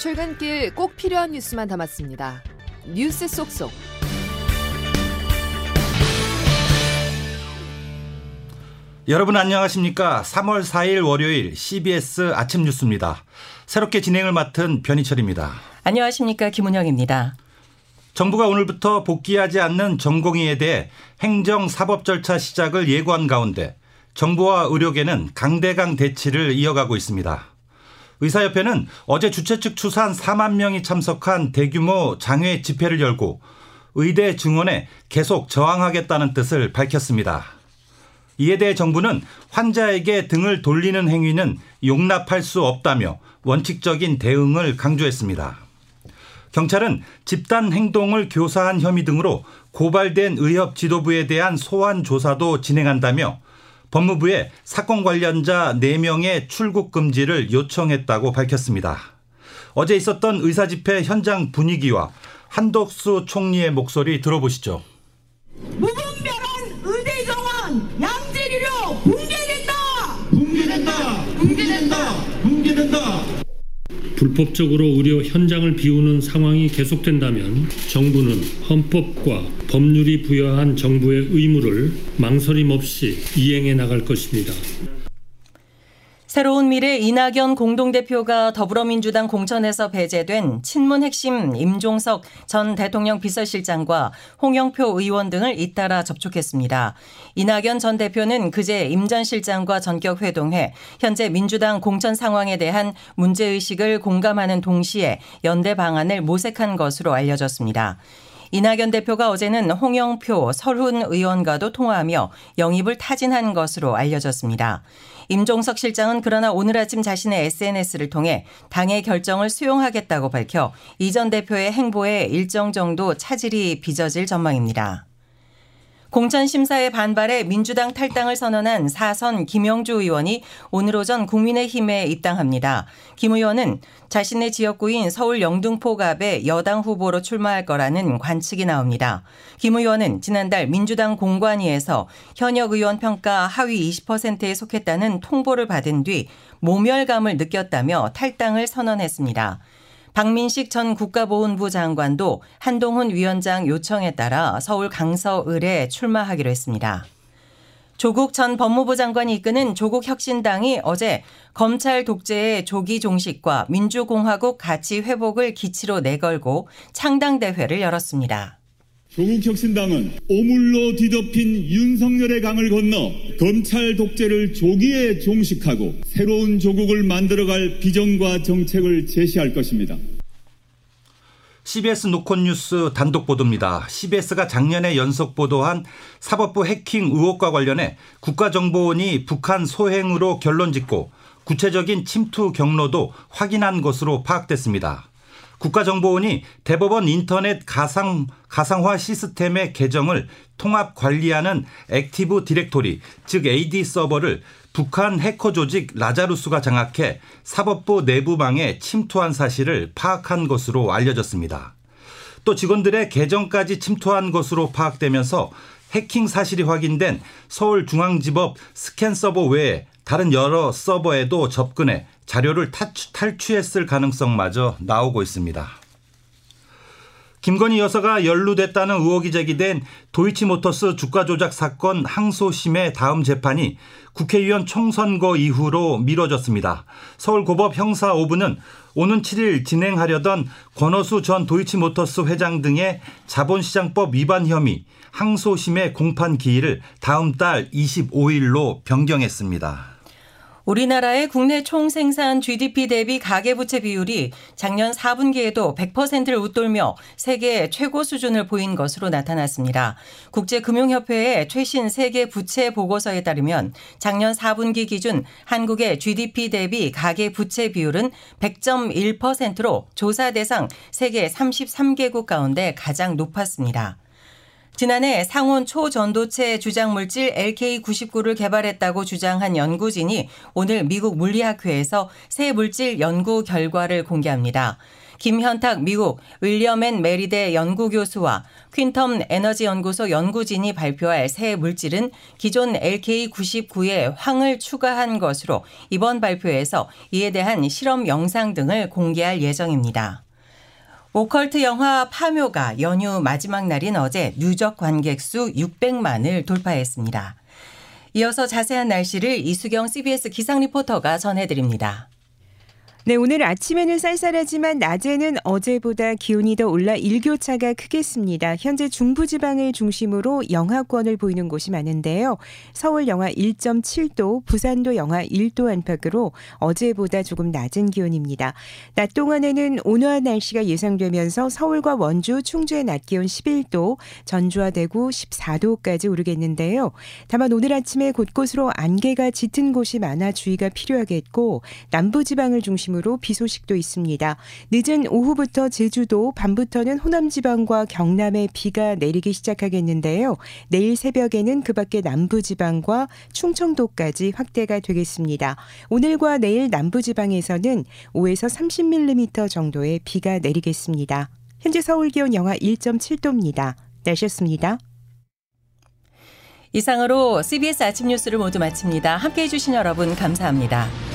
출근길 꼭 필요한 뉴스만 담았습니다. 뉴스 속속. 여러분 안녕하십니까? 3월 4일 월요일 CBS 아침 뉴스입니다. 새롭게 진행을 맡은 변희철입니다. 안녕하십니까? 김은영입니다. 정부가 오늘부터 복귀하지 않는 전공의에 대해 행정 사법 절차 시작을 예고한 가운데 정부와 의료계는 강대강 대치를 이어가고 있습니다. 의사협회는 어제 주최 측 추산 4만 명이 참석한 대규모 장외 집회를 열고 의대 증원에 계속 저항하겠다는 뜻을 밝혔습니다. 이에 대해 정부는 환자에게 등을 돌리는 행위는 용납할 수 없다며 원칙적인 대응을 강조했습니다. 경찰은 집단 행동을 교사한 혐의 등으로 고발된 의협 지도부에 대한 소환 조사도 진행한다며 법무부에 사건 관련자 4명의 출국 금지를 요청했다고 밝혔습니다. 어제 있었던 의사 집회 현장 분위기와 한덕수 총리의 목소리 들어보시죠. 무분별한 의대 정원 양질이로 붕괴된다. 붕괴된다. 붕괴된다. 붕괴된다. 불법적으로 의료 현장을 비우는 상황이 계속된다면 정부는 헌법과 법률이 부여한 정부의 의무를 망설임 없이 이행해 나갈 것입니다. 새로운 미래 이낙연 공동대표가 더불어민주당 공천에서 배제된 친문 핵심 임종석 전 대통령 비서실장과 홍영표 의원 등을 잇따라 접촉했습니다. 이낙연 전 대표는 그제 임 전 실장과 전격 회동해 현재 민주당 공천 상황에 대한 문제의식을 공감하는 동시에 연대 방안을 모색한 것으로 알려졌습니다. 이낙연 대표가 어제는 홍영표, 설훈 의원과도 통화하며 영입을 타진한 것으로 알려졌습니다. 임종석 실장은 그러나 오늘 아침 자신의 SNS를 통해 당의 결정을 수용하겠다고 밝혀 이 전 대표의 행보에 일정 정도 차질이 빚어질 전망입니다. 공천 심사에 반발해 민주당 탈당을 선언한 사선 김영주 의원이 오늘 오전 국민의힘에 입당합니다. 김 의원은 자신의 지역구인 서울 영등포갑에 여당 후보로 출마할 거라는 관측이 나옵니다. 김 의원은 지난달 민주당 공관위에서 현역 의원 평가 하위 20%에 속했다는 통보를 받은 뒤 모멸감을 느꼈다며 탈당을 선언했습니다. 박민식 전 국가보훈부 장관도 한동훈 위원장 요청에 따라 서울 강서을에 출마하기로 했습니다. 조국 전 법무부 장관이 이끄는 조국 혁신당이 어제 검찰 독재의 조기 종식과 민주공화국 가치 회복을 기치로 내걸고 창당대회를 열었습니다. 조국혁신당은 오물로 뒤덮인 윤석열의 강을 건너 검찰 독재를 조기에 종식하고 새로운 조국을 만들어갈 비전과 정책을 제시할 것입니다. CBS 노컷뉴스 단독 보도입니다. CBS가 작년에 연속 보도한 사법부 해킹 의혹과 관련해 국가정보원이 북한 소행으로 결론 짓고 구체적인 침투 경로도 확인한 것으로 파악됐습니다. 국가정보원이 대법원 인터넷 가상, 가상화 시스템의 계정을 통합 관리하는 Active Directory, 즉 AD 서버를 북한 해커 조직 라자루스가 장악해 사법부 내부망에 침투한 사실을 파악한 것으로 알려졌습니다. 또 직원들의 계정까지 침투한 것으로 파악되면서 해킹 사실이 확인된 서울중앙지법 스캔 서버 외에 다른 여러 서버에도 접근해 자료를 탈취했을 가능성마저 나오고 있습니다. 김건희 여사가 연루됐다는 의혹이 제기된 도이치모터스 주가 조작 사건 항소심의 다음 재판이 국회의원 총선거 이후로 미뤄졌습니다. 서울고법 형사 5부는 오는 7일 진행하려던 권오수 전 도이치모터스 회장 등의 자본시장법 위반 혐의 항소심의 공판 기일을 다음 달 25일로 변경했습니다. 우리나라의 국내 총 생산 GDP 대비 가계부채 비율이 작년 4분기에도 100%를 웃돌며 세계 최고 수준을 보인 것으로 나타났습니다. 국제금융협회의 최신 세계 부채 보고서에 따르면 작년 4분기 기준 한국의 GDP 대비 가계부채 비율은 100.1%로 조사 대상 세계 33개국 가운데 가장 높았습니다. 지난해 상온 초전도체 주장 물질 LK99를 개발했다고 주장한 연구진이 오늘 미국 물리학회에서 새 물질 연구 결과를 공개합니다. 김현탁 미국 윌리엄 앤 메리대 연구교수와 퀀텀 에너지 연구소 연구진이 발표할 새 물질은 기존 LK99에 황을 추가한 것으로 이번 발표에서 이에 대한 실험 영상 등을 공개할 예정입니다. 오컬트 영화 파묘가 연휴 마지막 날인 어제 누적 관객 수 600만을 돌파했습니다. 이어서 자세한 날씨를 이수경 CBS 기상 리포터가 전해드립니다. 네, 오늘 아침에는 쌀쌀하지만 낮에는 어제보다 기온이 더 올라 일교차가 크겠습니다. 현재 중부지방을 중심으로 영하권을 보이는 곳이 많은데요. 서울 영하 1.7도, 부산도 영하 1도 안팎으로 어제보다 조금 낮은 기온입니다. 낮 동안에는 온화한 날씨가 예상되면서 서울과 원주, 충주의 낮 기온 11도, 전주와 대구 14도까지 오르겠는데요. 다만 오늘 아침에 곳곳으로 안개가 짙은 곳이 많아 주의가 필요하겠고 남부지방을 중심으로 중심으로 비 소식도 있습니다. 늦은 오후부터 제주도, 밤부터는 호남 지방과 경남에 비가 내리기 시작하겠는데요. 내일 새벽에는 그 밖에 남부 지방과 충청도까지 확대가 되겠습니다. 오늘과 내일 남부 지방에서는 5에서 30mm 정도의 비가 내리겠습니다. 현재 서울 기온 영하 1.7도입니다. 날씨였습니다. 이상으로 CBS 아침 뉴스를 모두 마칩니다. 함께 해주신 여러분 감사합니다.